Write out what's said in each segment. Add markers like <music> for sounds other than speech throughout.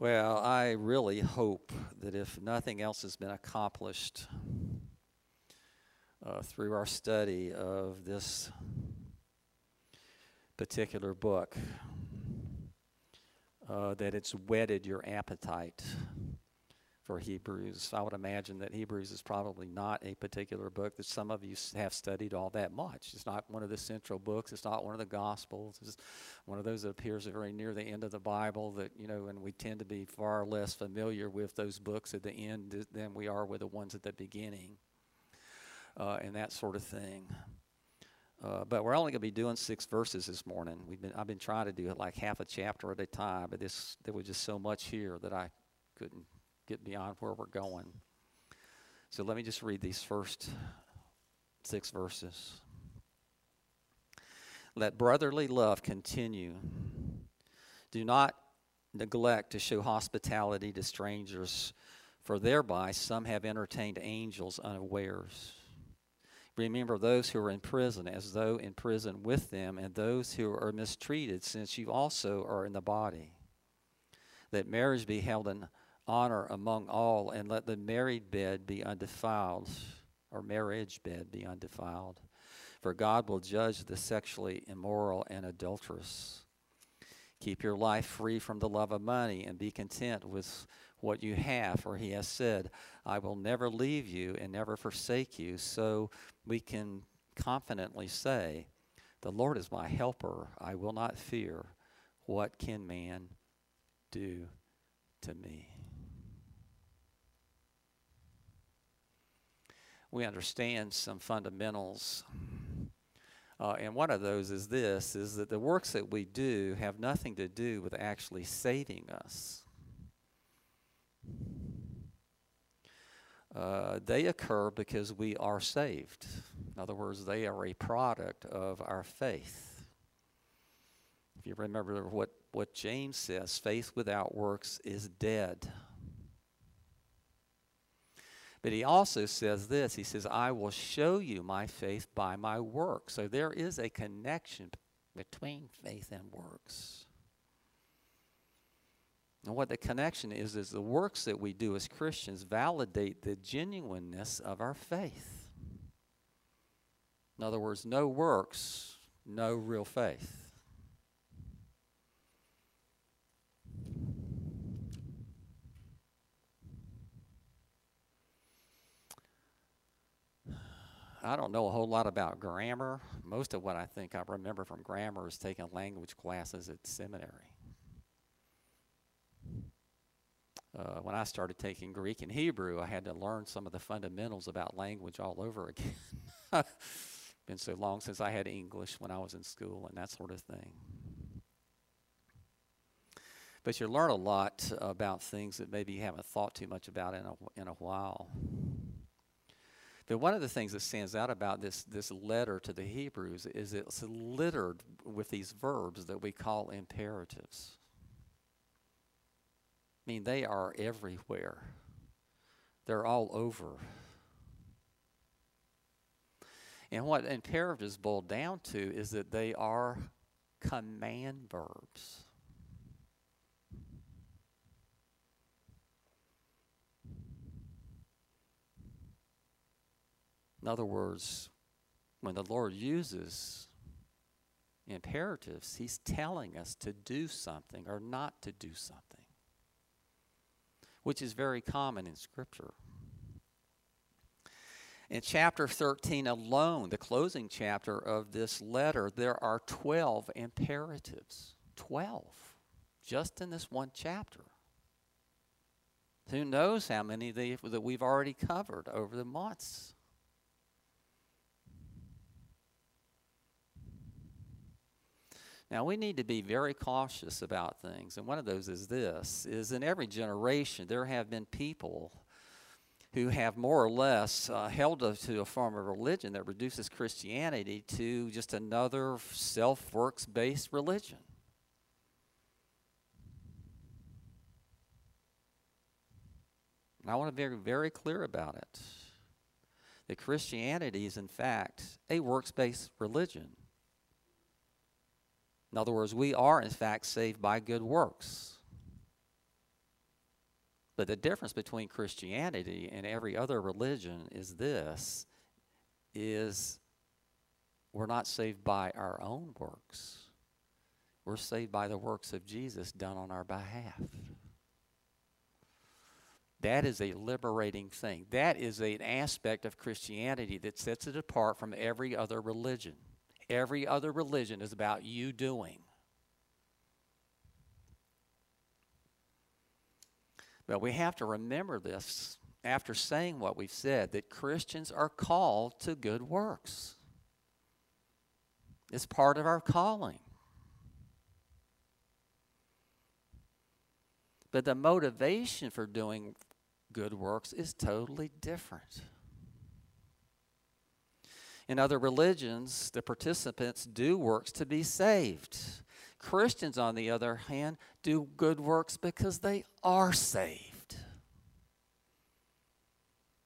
Well, I really hope that if nothing else has been accomplished uh, through our study of this particular book, uh, that it's whetted your appetite for Hebrews. I would imagine that Hebrews is probably not a particular book that some of you have studied all that much. It's not one of the central books. It's not one of the Gospels. It's one of those that appears very near the end of the Bible that, you know, and we tend to be far less familiar with those books at the end than we are with the ones at the beginning uh, and that sort of thing. Uh, but we're only going to be doing six verses this morning. We've been I've been trying to do it like half a chapter at a time, but this there was just so much here that I couldn't get beyond where we're going. So let me just read these first six verses. Let brotherly love continue. Do not neglect to show hospitality to strangers, for thereby some have entertained angels unawares. Remember those who are in prison as though in prison with them, and those who are mistreated, since you also are in the body. Let marriage be held in honor among all, and let the married bed be undefiled, or marriage bed be undefiled. For God will judge the sexually immoral and adulterous. Keep your life free from the love of money and be content with what you have, for he has said, I will never leave you and never forsake you. So we can confidently say, The Lord is my helper. I will not fear. What can man do to me? We understand some fundamentals. Uh, and one of those is this is that the works that we do have nothing to do with actually saving us. Uh, they occur because we are saved. In other words, they are a product of our faith. If you remember what, what James says, faith without works is dead. But he also says this He says, I will show you my faith by my work. So there is a connection between faith and works. And what the connection is, is the works that we do as Christians validate the genuineness of our faith. In other words, no works, no real faith. I don't know a whole lot about grammar. Most of what I think I remember from grammar is taking language classes at seminary. Uh, when I started taking Greek and Hebrew, I had to learn some of the fundamentals about language all over <laughs> again. Been so long since I had English when I was in school and that sort of thing. But you learn a lot about things that maybe you haven't thought too much about in a, in a while. But one of the things that stands out about this, this letter to the Hebrews is it's littered with these verbs that we call imperatives. I mean, they are everywhere, they're all over. And what imperatives boil down to is that they are command verbs. In other words, when the Lord uses imperatives, He's telling us to do something or not to do something, which is very common in Scripture. In chapter 13 alone, the closing chapter of this letter, there are 12 imperatives. 12. Just in this one chapter. Who knows how many that we've already covered over the months? Now we need to be very cautious about things, and one of those is this: is in every generation there have been people who have more or less uh, held to a form of religion that reduces Christianity to just another self works based religion. And I want to be very, very clear about it. That Christianity is, in fact, a works based religion. In other words, we are in fact saved by good works. But the difference between Christianity and every other religion is this is we're not saved by our own works. We're saved by the works of Jesus done on our behalf. That is a liberating thing. That is an aspect of Christianity that sets it apart from every other religion. Every other religion is about you doing. But we have to remember this after saying what we've said that Christians are called to good works. It's part of our calling. But the motivation for doing good works is totally different. In other religions, the participants do works to be saved. Christians, on the other hand, do good works because they are saved.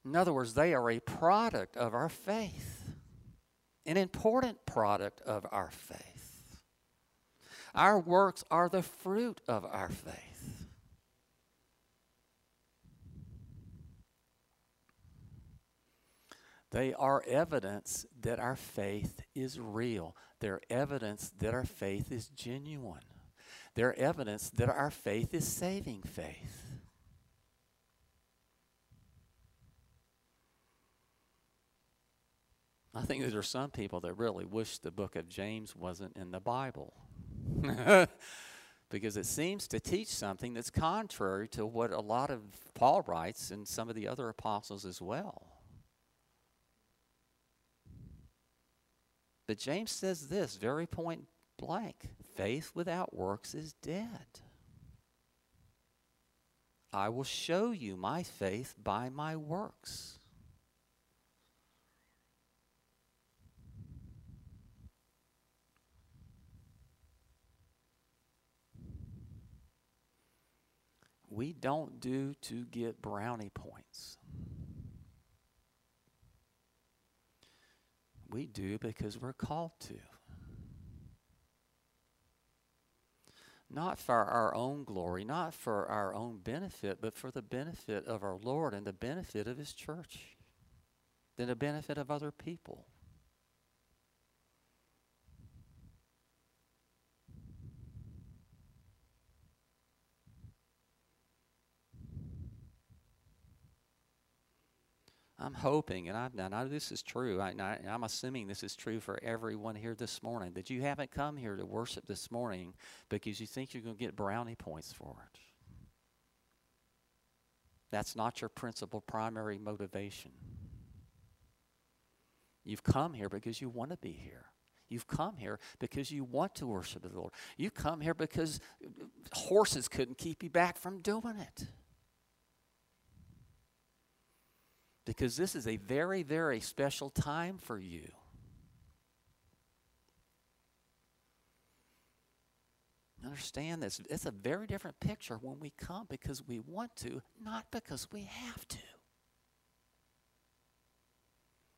In other words, they are a product of our faith, an important product of our faith. Our works are the fruit of our faith. They are evidence that our faith is real. They're evidence that our faith is genuine. They're evidence that our faith is saving faith. I think there are some people that really wish the book of James wasn't in the Bible. <laughs> because it seems to teach something that's contrary to what a lot of Paul writes and some of the other apostles as well. But James says this very point blank faith without works is dead. I will show you my faith by my works. We don't do to get brownie points. We do because we're called to. Not for our own glory, not for our own benefit, but for the benefit of our Lord and the benefit of His church, then the benefit of other people. I'm hoping, and I, know this is true, I, am assuming this is true for everyone here this morning, that you haven't come here to worship this morning because you think you're going to get brownie points for it. That's not your principal primary motivation. You've come here because you want to be here. You've come here because you want to worship the Lord. You come here because horses couldn't keep you back from doing it. Because this is a very, very special time for you. Understand this. It's a very different picture when we come because we want to, not because we have to.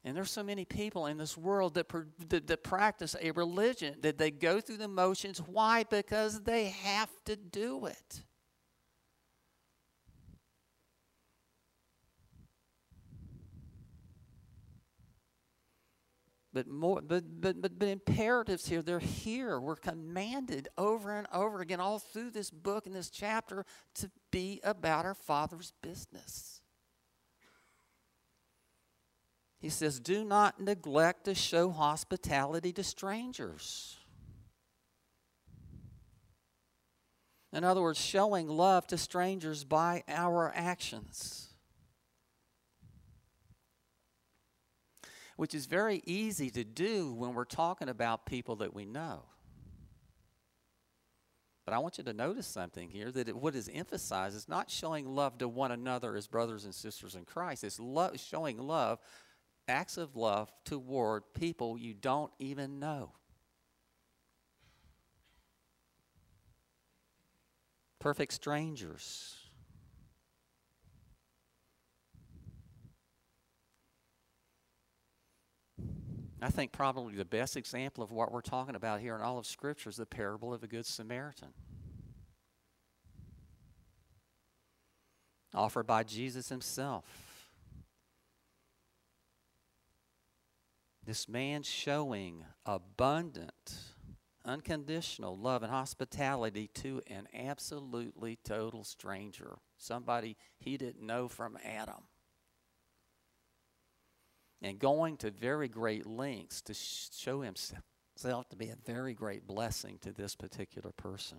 And there's so many people in this world that, that, that, practice a religion, that they go through the motions. Why? Because they have to do it. But more but, but but but imperatives here they're here. We're commanded over and over again all through this book and this chapter to be about our father's business. He says do not neglect to show hospitality to strangers. In other words showing love to strangers by our actions which is very easy to do when we're talking about people that we know. But I want you to notice something here that it, what is emphasized is not showing love to one another as brothers and sisters in Christ. It's showing love, acts of love toward people you don't even know. Perfect strangers. I think probably the best example of what we're talking about here in all of Scripture is the parable of the Good Samaritan. offered by Jesus himself. This man showing abundant, unconditional love and hospitality to an absolutely total stranger, somebody he didn't know from Adam. And going to very great lengths to show himself to be a very great blessing to this particular person.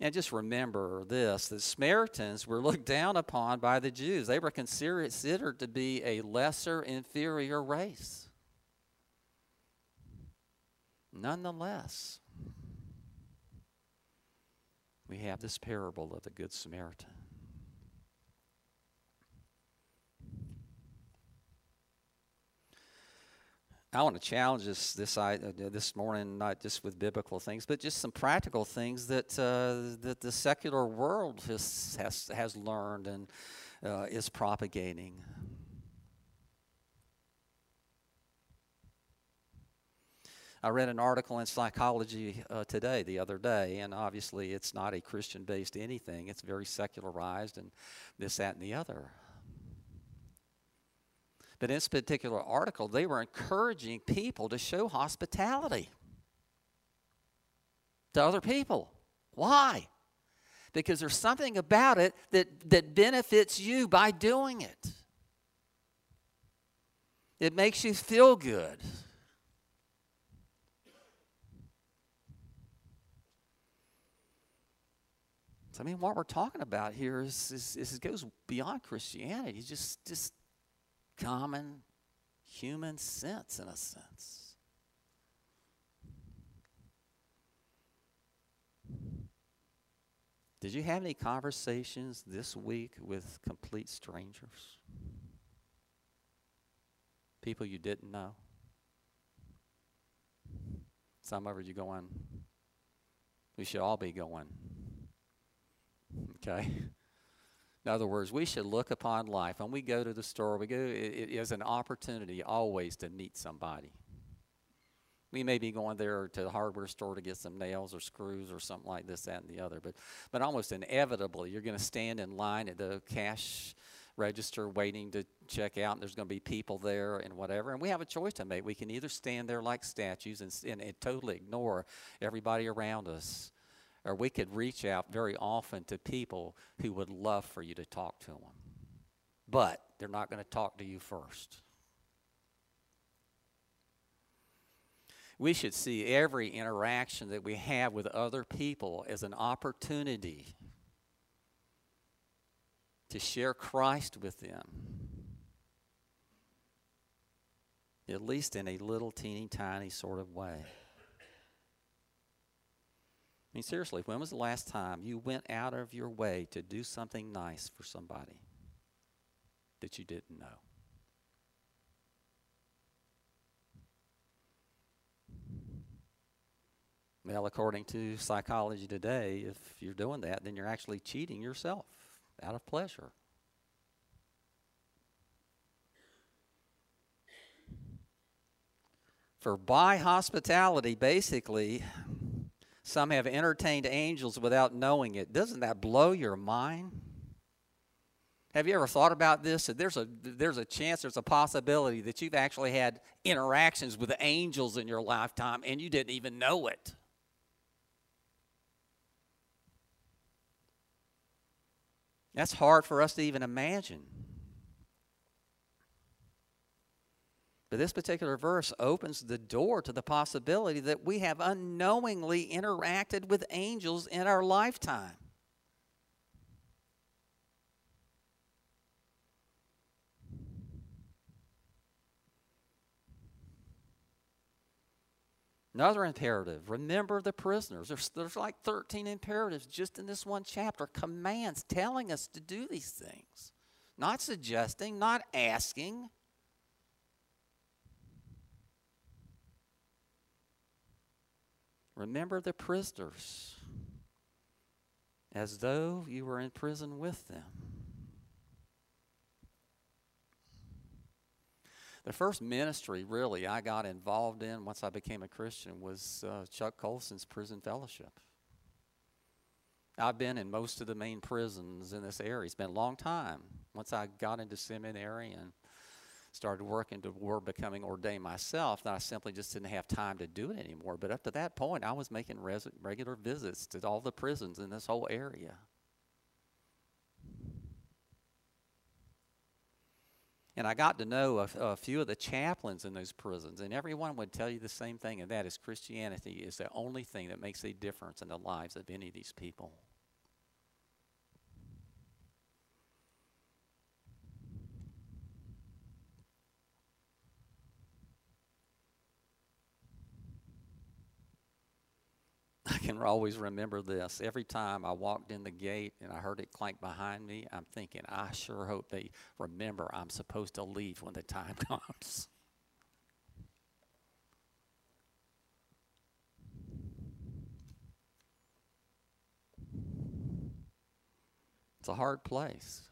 And just remember this the Samaritans were looked down upon by the Jews. They were considered to be a lesser, inferior race. Nonetheless, we have this parable of the Good Samaritan. I want to challenge this this uh, this morning, not just with biblical things, but just some practical things that uh, that the secular world has has, has learned and uh, is propagating. I read an article in Psychology uh, Today the other day, and obviously it's not a Christian based anything. It's very secularized and this, that, and the other. But in this particular article, they were encouraging people to show hospitality to other people. Why? Because there's something about it that, that benefits you by doing it. It makes you feel good. I mean, what we're talking about here is, is, is it goes beyond Christianity. Just, just common human sense, in a sense. Did you have any conversations this week with complete strangers? People you didn't know? Some of you going, we should all be going. <laughs> Okay? In other words, we should look upon life. When we go to the store, we go it, is an opportunity always to meet somebody. We may be going there to the hardware store to get some nails or screws or something like this, that, and the other. But, but almost inevitably, you're going to stand in line at the cash register waiting to check out, and there's going to be people there and whatever. And we have a choice to make. We can either stand there like statues and, and, and totally ignore everybody around us, or we could reach out very often to people who would love for you to talk to them. But they're not going to talk to you first. We should see every interaction that we have with other people as an opportunity to share Christ with them, at least in a little teeny tiny sort of way mean, seriously, when was the last time you went out of your way to do something nice for somebody that you didn't know? Well, according to psychology today, if you're doing that, then you're actually cheating yourself out of pleasure. For by hospitality, basically, some have entertained angels without knowing it. Doesn't that blow your mind? Have you ever thought about this? That there's a there's a chance, there's a possibility that you've actually had interactions with angels in your lifetime and you didn't even know it. That's hard for us to even imagine. But this particular verse opens the door to the possibility that we have unknowingly interacted with angels in our lifetime. Another imperative remember the prisoners. There's, there's like 13 imperatives just in this one chapter, commands telling us to do these things, not suggesting, not asking. Remember the prisoners as though you were in prison with them. The first ministry, really, I got involved in once I became a Christian was uh, Chuck Colson's prison fellowship. I've been in most of the main prisons in this area. It's been a long time. Once I got into seminary and started working toward becoming ordained myself, then I simply just didn't have time to do it anymore. But up to that point, I was making res- regular visits to all the prisons in this whole area. And I got to know a, a, few of the chaplains in those prisons, and everyone would tell you the same thing, and that is Christianity is the only thing that makes a difference in the lives of any of these people. I always remember this. Every time I walked in the gate and I heard it clank behind me, I'm thinking, I sure hope they remember I'm supposed to leave when the time <laughs> comes. It's a hard place.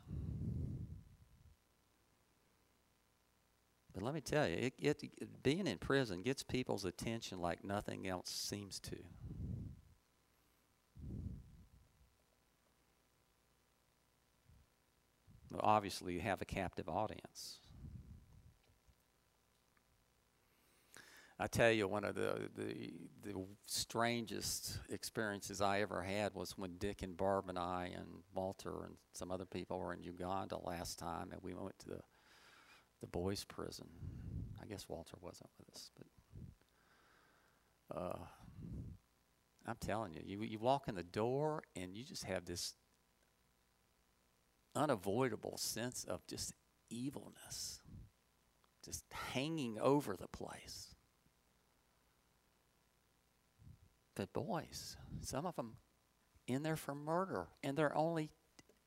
But let me tell you, it, it, being in prison gets people's attention like nothing else seems to. Obviously you have a captive audience. I tell you, one of the, the, the strangest experiences I ever had was when Dick and Barb and I and Walter and some other people were in Uganda last time, and we went to the the boys' prison. I guess Walter wasn't with us, but uh, I'm telling you, you you walk in the door and you just have this unavoidable sense of just evilness just hanging over the place. But boys, some of them in there for murder, and they're only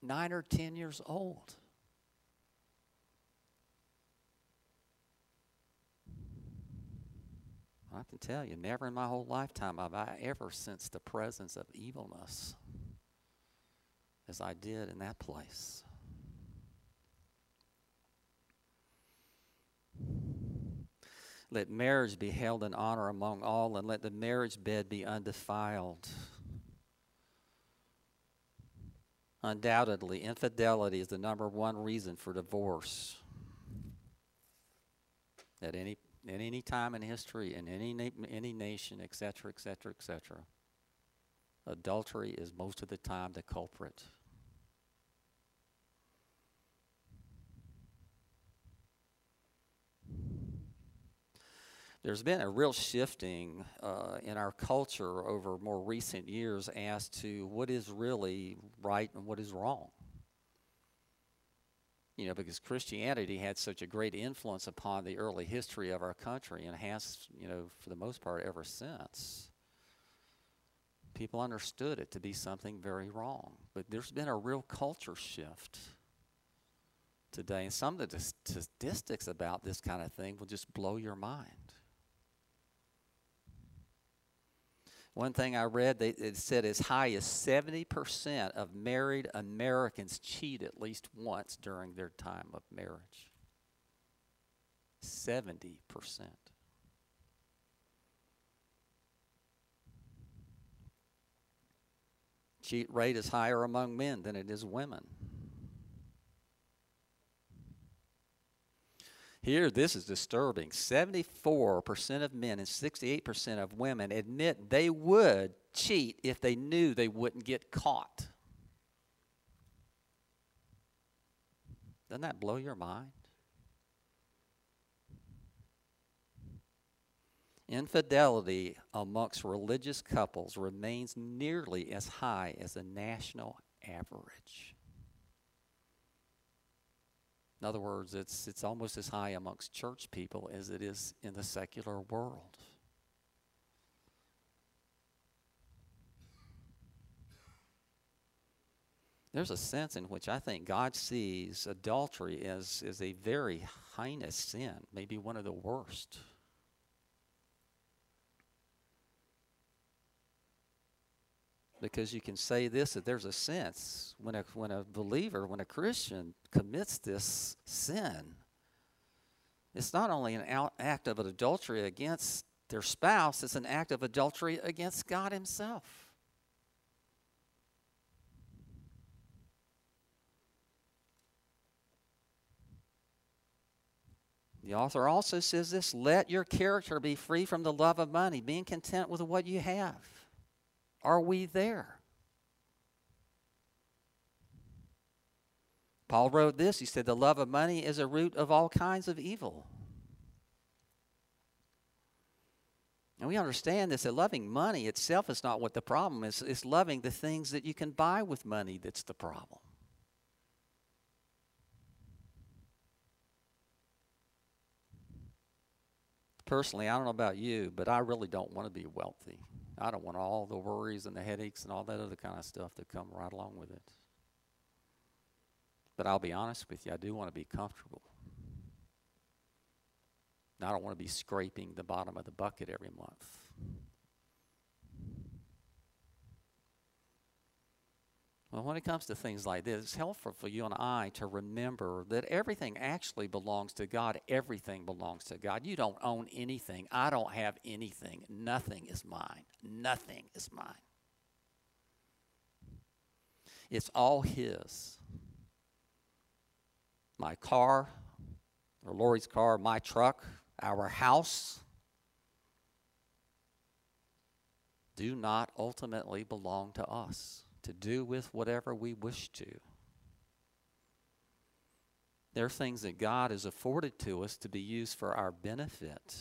nine or ten years old. I can tell you, never in my whole lifetime have I ever sensed the presence of evilness as I did in that place. Let marriage be held in honor among all, and let the marriage bed be undefiled. Undoubtedly, infidelity is the number one reason for divorce. At any at any time in history, in any na- any nation, etc., etc., etc., adultery is most of the time the culprit. There's been a real shifting uh, in our culture over more recent years as to what is really right and what is wrong. You know, because Christianity had such a great influence upon the early history of our country and has, you know, for the most part ever since. People understood it to be something very wrong. But there's been a real culture shift today. And some of the statistics about this kind of thing will just blow your mind. One thing I read, they, it said as high as 70% of married Americans cheat at least once during their time of marriage. 70%. Cheat rate is higher among men than it is women. Here, this is disturbing. 74% of men and 68% of women admit they would cheat if they knew they wouldn't get caught. Doesn't that blow your mind? Infidelity amongst religious couples remains nearly as high as the national average. In other words, it's, it's almost as high amongst church people as it is in the secular world. There's a sense in which I think God sees adultery as, as a very heinous sin, maybe one of the worst. because you can say this that there's a sense when a, when a believer, when a Christian commits this sin, it's not only an act of adultery against their spouse, it's an act of adultery against God Himself. The author also says this let your character be free from the love of money, being content with what you have. Are we there? Paul wrote this. He said, The love of money is a root of all kinds of evil. And we understand this that loving money itself is not what the problem is. It's loving the things that you can buy with money that's the problem. Personally, I don't know about you, but I really don't want to be wealthy. I don't want all the worries and the headaches and all that other kind of stuff that come right along with it. But I'll be honest with you, I do want to be comfortable. I don't want to be scraping the bottom of the bucket every month. Well, when it comes to things like this, it's helpful for you and I to remember that everything actually belongs to God. Everything belongs to God. You don't own anything. I don't have anything. Nothing is mine. Nothing is mine. It's all His. My car, or Lori's car, my truck, our house do not ultimately belong to us to do with whatever we wish to. There are things that God has afforded to us to be used for our benefit,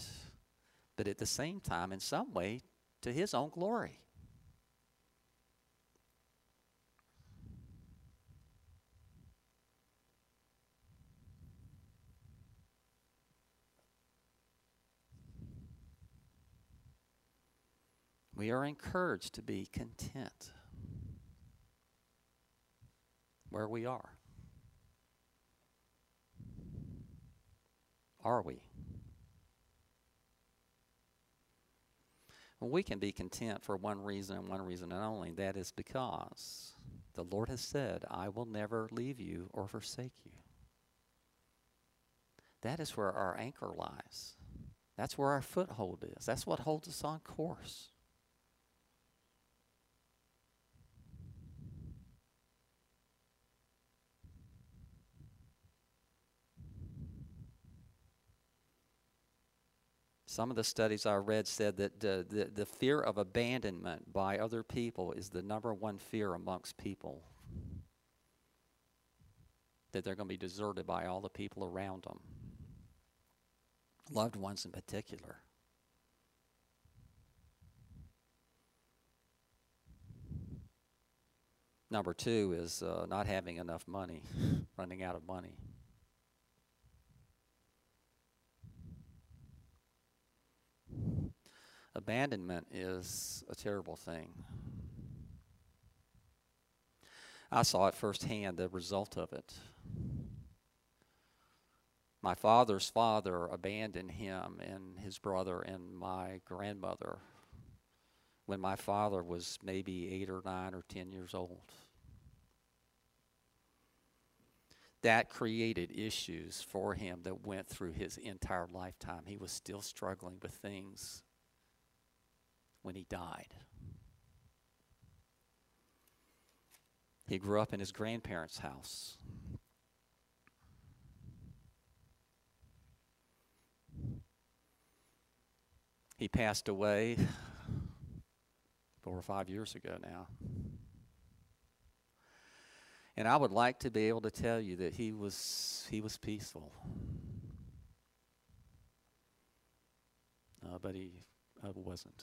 but at the same time, in some way, to His own glory. We are encouraged to be content where we are. Are we? Well, we can be content for one reason and one reason and only. That is because the Lord has said, I will never leave you or forsake you. That is where our anchor lies. That's where our foothold is. That's what holds us on course. Some of the studies I read said that uh, the, the fear of abandonment by other people is the number one fear amongst people. That they're going to be deserted by all the people around them, loved ones in particular. Number two is uh, not having enough money, <laughs> running out of money. Abandonment is a terrible thing. I saw it firsthand, the result of it. My father's father abandoned him and his brother and my grandmother when my father was maybe eight or nine or ten years old. That created issues for him that went through his entire lifetime. He was still struggling with things when he died. He grew up in his grandparents' house. He passed away four or five years ago now. And I would like to be able to tell you that he was he was peaceful. Uh, but he uh, wasn't.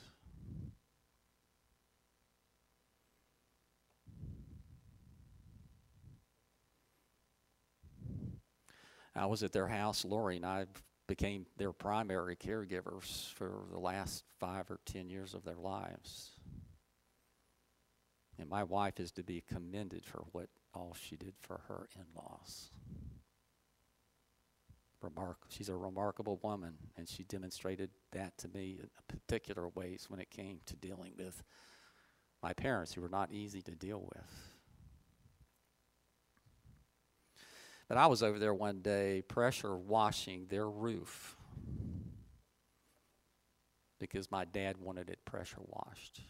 I was at their house. Lori and I became their primary caregivers for the last five or ten years of their lives. And my wife is to be commended for what all she did for her in laws. Remark- she's a remarkable woman, and she demonstrated that to me in particular ways when it came to dealing with my parents, who were not easy to deal with. But I was over there one day pressure washing their roof because my dad wanted it pressure washed.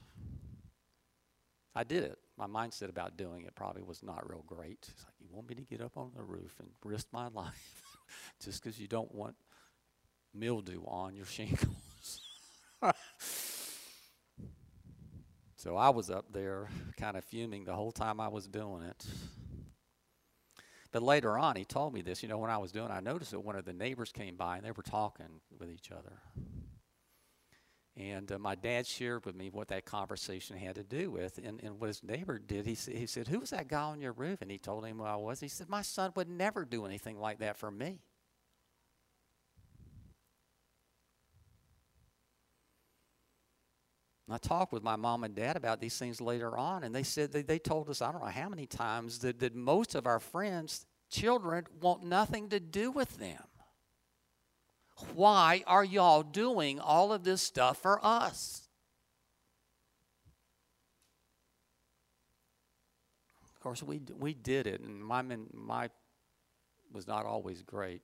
I did it. My mindset about doing it probably was not real great. It's like, you want me to get up on the roof and risk my <laughs> life just because you don't want mildew on your <laughs> shingles. <laughs> so I was up there kind of fuming the whole time I was doing it. But later on, he told me this. You know, when I was doing I noticed that one of the neighbors came by and they were talking with each other. And uh, my dad shared with me what that conversation had to do with. And, and what his neighbor did, he, he said, Who was that guy on your roof? And he told him who I was. He said, My son would never do anything like that for me. I talked with my mom and dad about these things later on, and they said they, they told us, I don't know how many times, that, that most of our friends' children want nothing to do with them. Why are y'all doing all of this stuff for us? Of course, we, we did it, and my, my was not always great.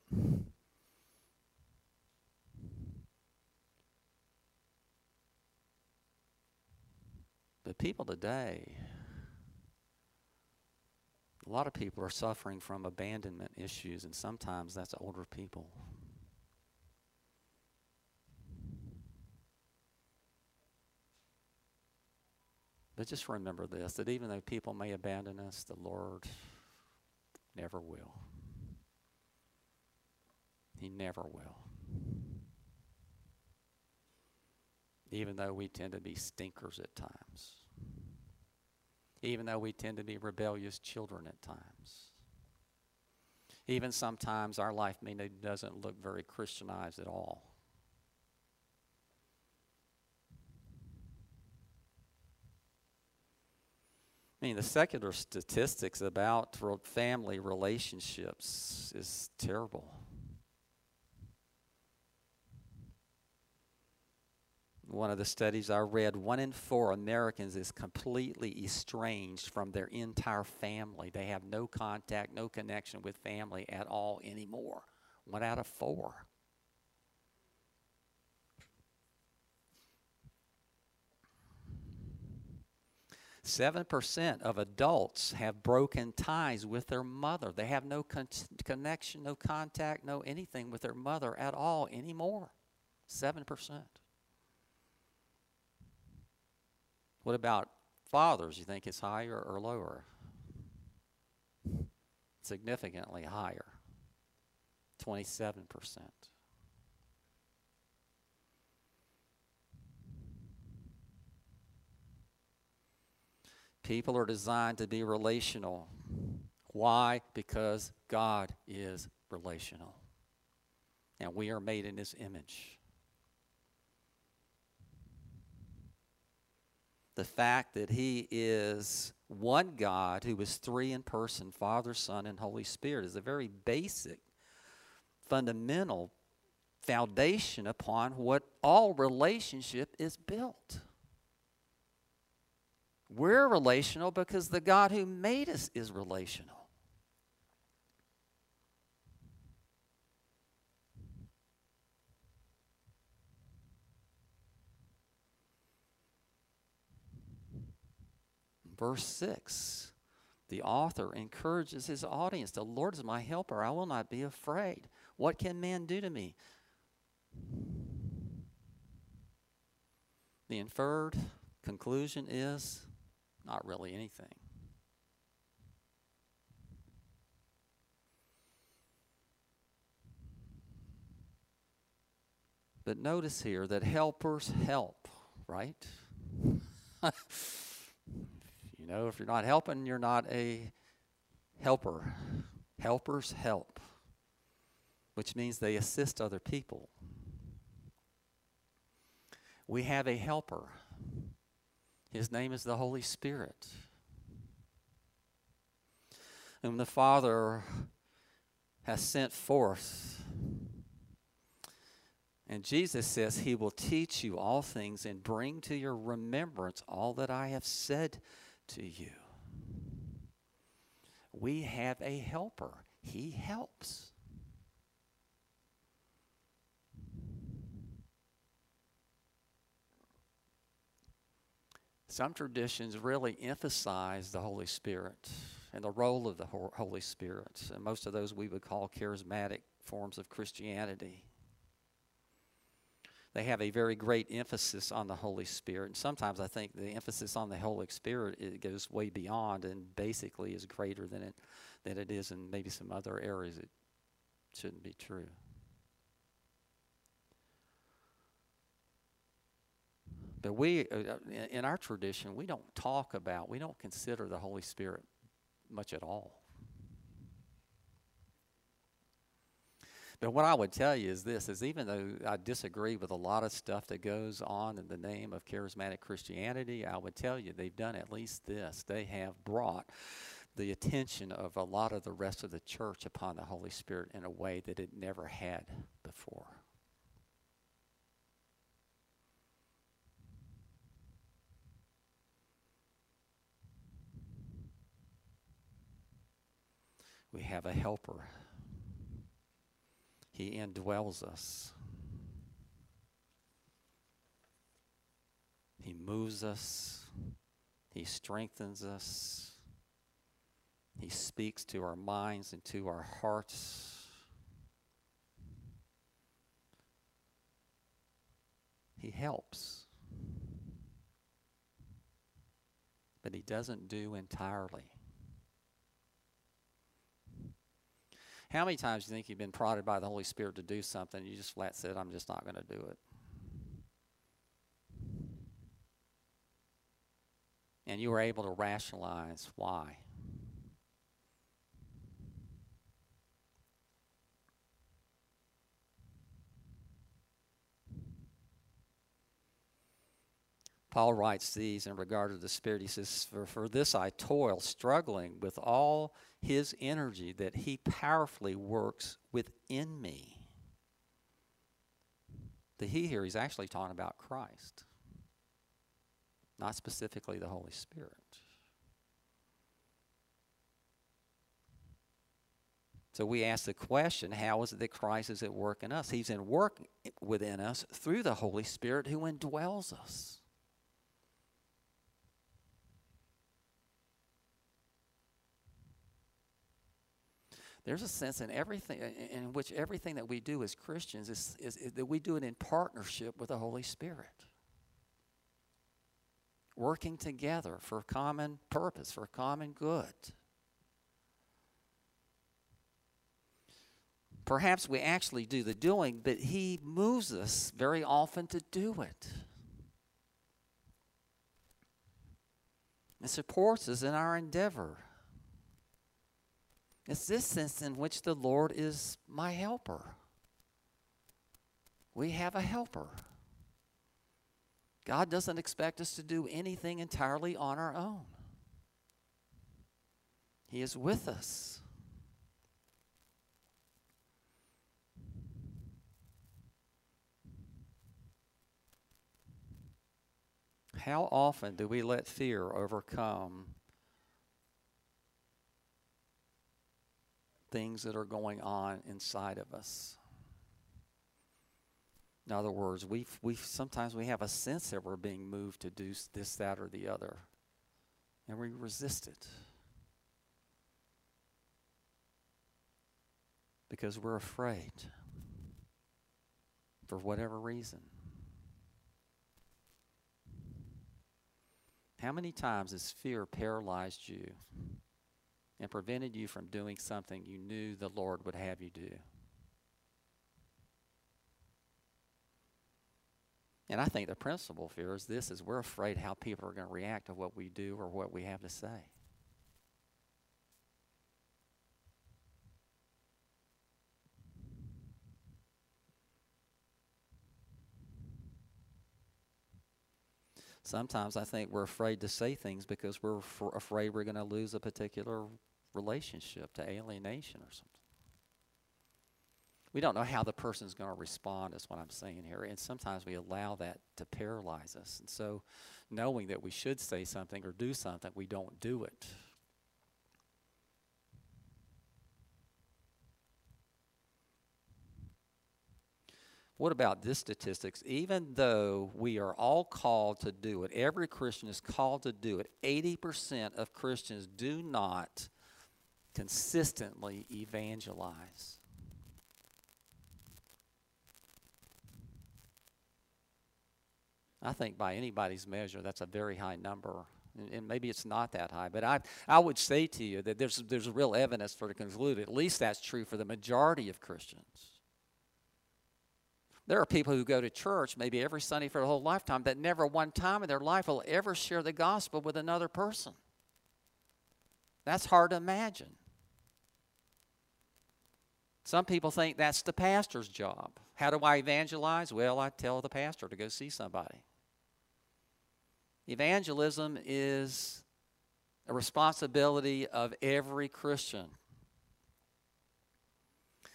But people today, a lot of people are suffering from abandonment issues, and sometimes that's older people. But just remember this that even though people may abandon us, the Lord never will. He never will. Even though we tend to be stinkers at times. Even though we tend to be rebellious children at times. Even sometimes our life may doesn't look very Christianized at all. I mean, the secular statistics about family relationships is terrible. One of the studies I read, one in four Americans is completely estranged from their entire family. They have no contact, no connection with family at all anymore. One out of four. 7% of adults have broken ties with their mother. They have no con- connection, no contact, no anything with their mother at all anymore. 7%. What about fathers? You think it's higher or lower? Significantly higher. 27%. People are designed to be relational. Why? Because God is relational. And we are made in His image. The fact that He is one God who is three in person Father, Son, and Holy Spirit is a very basic, fundamental foundation upon what all relationship is built. We're relational because the God who made us is relational. Verse 6 the author encourages his audience The Lord is my helper. I will not be afraid. What can man do to me? The inferred conclusion is not really anything. But notice here that helpers help, right? <laughs> you know, if you're not helping, you're not a helper. Helpers help, which means they assist other people. We have a helper. His name is the Holy Spirit, whom the Father has sent forth. And Jesus says, He will teach you all things and bring to your remembrance all that I have said to you. We have a helper, He helps. Some traditions really emphasize the Holy Spirit and the role of the Holy Spirit. And most of those we would call charismatic forms of Christianity. They have a very great emphasis on the Holy Spirit. And sometimes I think the emphasis on the Holy Spirit it goes way beyond and basically is greater than it than it is in maybe some other areas. It shouldn't be true. But we, uh, uh, in our tradition, we don't talk about, we don't consider the Holy Spirit much at all. But what I would tell you is this is even though I disagree with a lot of stuff that goes on in the name of charismatic Christianity, I would tell you they've done at least this. They have brought the attention of a lot of the rest of the church upon the Holy Spirit in a way that it never had before. We have a helper. He indwells us. He moves us. He strengthens us. He speaks to our minds and to our hearts. He helps. But he doesn't do entirely. How many times do you think you've been prodded by the Holy Spirit to do something? And you just flat said, I'm just not going to do it. And you were able to rationalize why. Paul writes these in regard to the Spirit. He says, For, for this I toil, struggling with all his energy that he powerfully works within me. The he here, he's actually talking about Christ, not specifically the Holy Spirit. So we ask the question how is it that Christ is at work in us? He's in work within us through the Holy Spirit who indwells us. There's a sense in everything in which everything that we do as Christians is, is, is, that we do it in partnership with the Holy Spirit. Working together for a common purpose, for a common good. Perhaps we actually do the doing, but He moves us very often to do it. It supports us in our endeavor. It's this sense in which the Lord is my helper. We have a helper. God doesn't expect us to do anything entirely on our own. He is with us. How often do we let fear overcome things that are going on inside of us. In other words, we we sometimes we have a sense that we're being moved to do this, that, or the other, and we resist it because we're afraid for whatever reason. How many times has fear paralyzed you and prevented you from doing something you knew the Lord would have you do. And I think the principal fear is this is we're afraid how people are going to react to what we do or what we have to say. Sometimes I think we're afraid to say things because we're afraid we're going to lose a particular relationship to alienation or something. We don't know how the person's going to respond, is what I'm saying here. And sometimes we allow that to paralyze us. And so, knowing that we should say something or do something, we don't do it. What about this statistics? Even though we are all called to do it, every Christian is called to do it, 80% of Christians do not consistently evangelize. I think by anybody's measure, that's a very high number. And, maybe it's not that high, but I, I would say to you that there's, there's real evidence for to conclude at least that's true for the majority of Christians. There are people who go to church maybe every Sunday for a whole lifetime that never one time in their life will ever share the gospel with another person. That's hard to imagine. Some people think that's the pastor's job. How do I evangelize? Well, I tell the pastor to go see somebody. Evangelism is a responsibility of every Christian.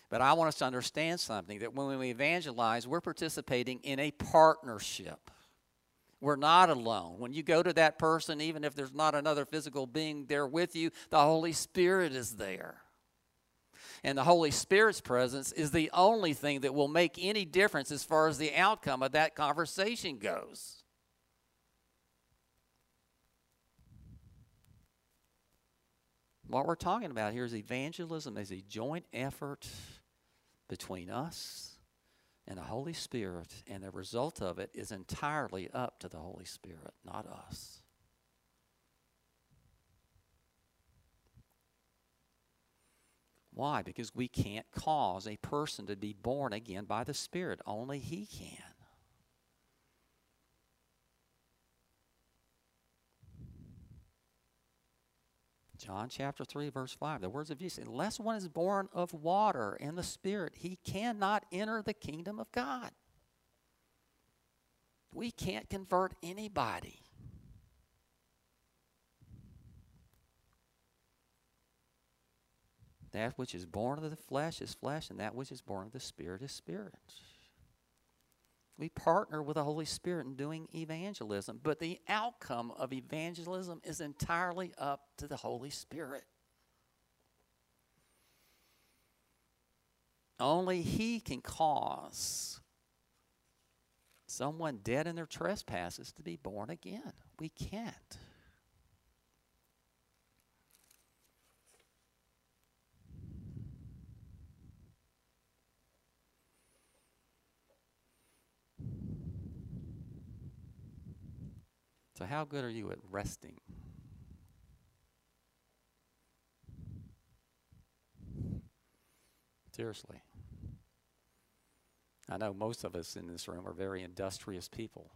But I want us to understand something that when we evangelize, we're participating in a partnership. We're not alone. When you go to that person, even if there's not another physical being there with you, the Holy Spirit is there. And the Holy Spirit's presence is the only thing that will make any difference as far as the outcome of that conversation goes. What we're talking about here is evangelism as a joint effort between us and the Holy Spirit, and the result of it is entirely up to the Holy Spirit, not us. Why? Because we can't cause a person to be born again by the Spirit. Only He can. John chapter 3, verse 5, the words of Jesus Unless one is born of water and the Spirit, he cannot enter the kingdom of God. We can't convert anybody. That which is born of the flesh is flesh, and that which is born of the Spirit is spirit. We partner with the Holy Spirit in doing evangelism, but the outcome of evangelism is entirely up to the Holy Spirit. Only He can cause someone dead in their trespasses to be born again. We can't. So, how good are you at resting? Seriously. I know most of us in this room are very industrious people.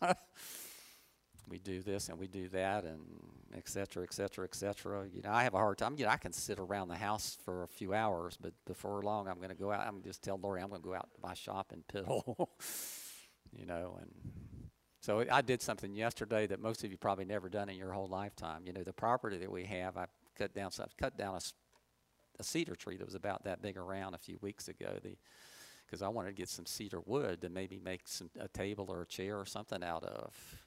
<laughs> we do this and we do that and et cetera, et cetera, et cetera. You know, I have a hard time. You know, I can sit around the house for a few hours, but before long, I'm going to go out. I'm just tell Lori I'm going to go out to my shop and piddle. <laughs> you know, and so I did something yesterday that most of you probably never done in your whole lifetime. You know, the property that we have, I cut down some, cut down a, a cedar tree that was about that big around a few weeks ago. The because I wanted to get some cedar wood to maybe make some a table or a chair or something out of,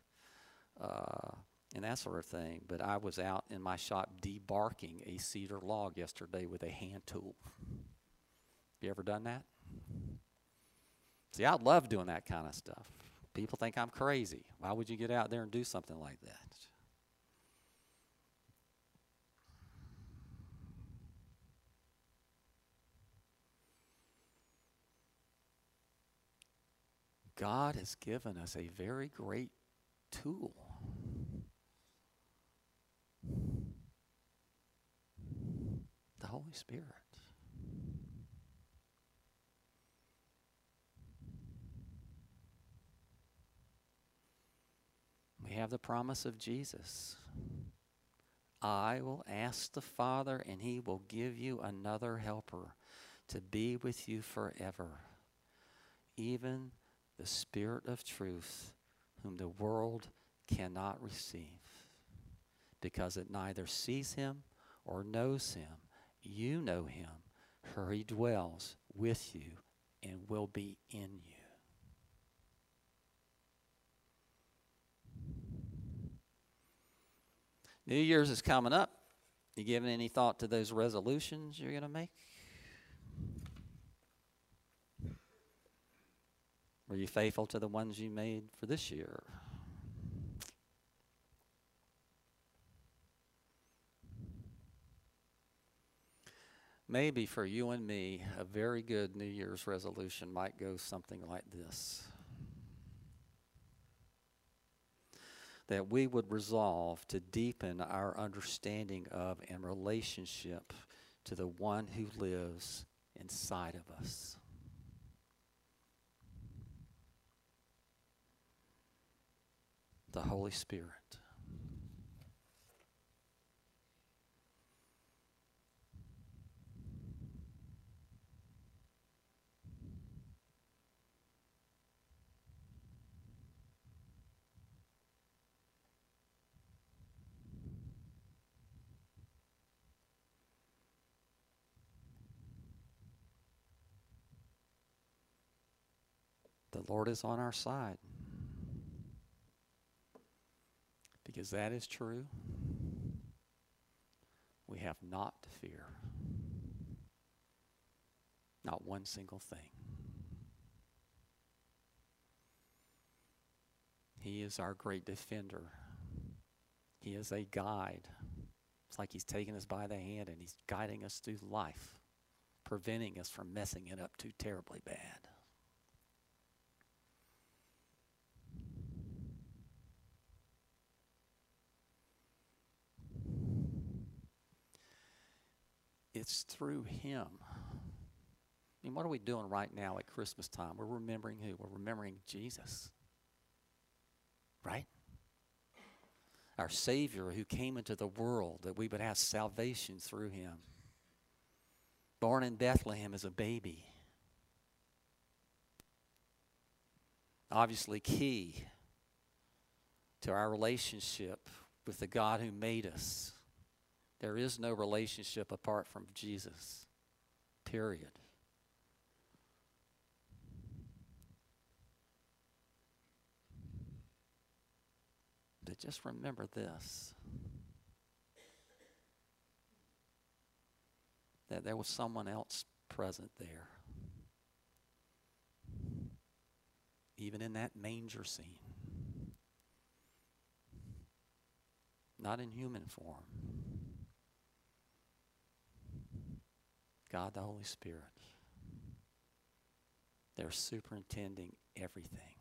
uh, and that sort of thing. But I was out in my shop debarking a cedar log yesterday with a hand tool. You ever done that? See, I love doing that kind of stuff. People think I'm crazy. Why would you get out there and do something like that? God has given us a very great tool. The Holy Spirit. Have the promise of Jesus. I will ask the Father, and he will give you another helper to be with you forever, even the Spirit of truth, whom the world cannot receive, because it neither sees him or knows him. You know him, for he dwells with you and will be in you. New Year's is coming up. You given any thought to those resolutions you're going to make? Were you faithful to the ones you made for this year? Maybe for you and me, a very good New Year's resolution might go something like this that we would resolve to deepen our understanding of and relationship to the one who lives inside of us. The Holy Spirit. The Lord is on our side. Because that is true, we have not to fear. Not one single thing. He is our great defender. He is a guide. It's like He's taking us by the hand and He's guiding us through life, preventing us from messing it up too terribly bad. It's through Him. I mean, what are we doing right now at Christmas time? We're remembering who? We're remembering Jesus. Right? Our Savior who came into the world that we would have salvation through Him. Born in Bethlehem as a baby. Obviously, key to our relationship with the God who made us. There is no relationship apart from Jesus, period. But just remember this that there was someone else present there. Even in that manger scene. Not in human form. God the Holy Spirit. They're superintending everything.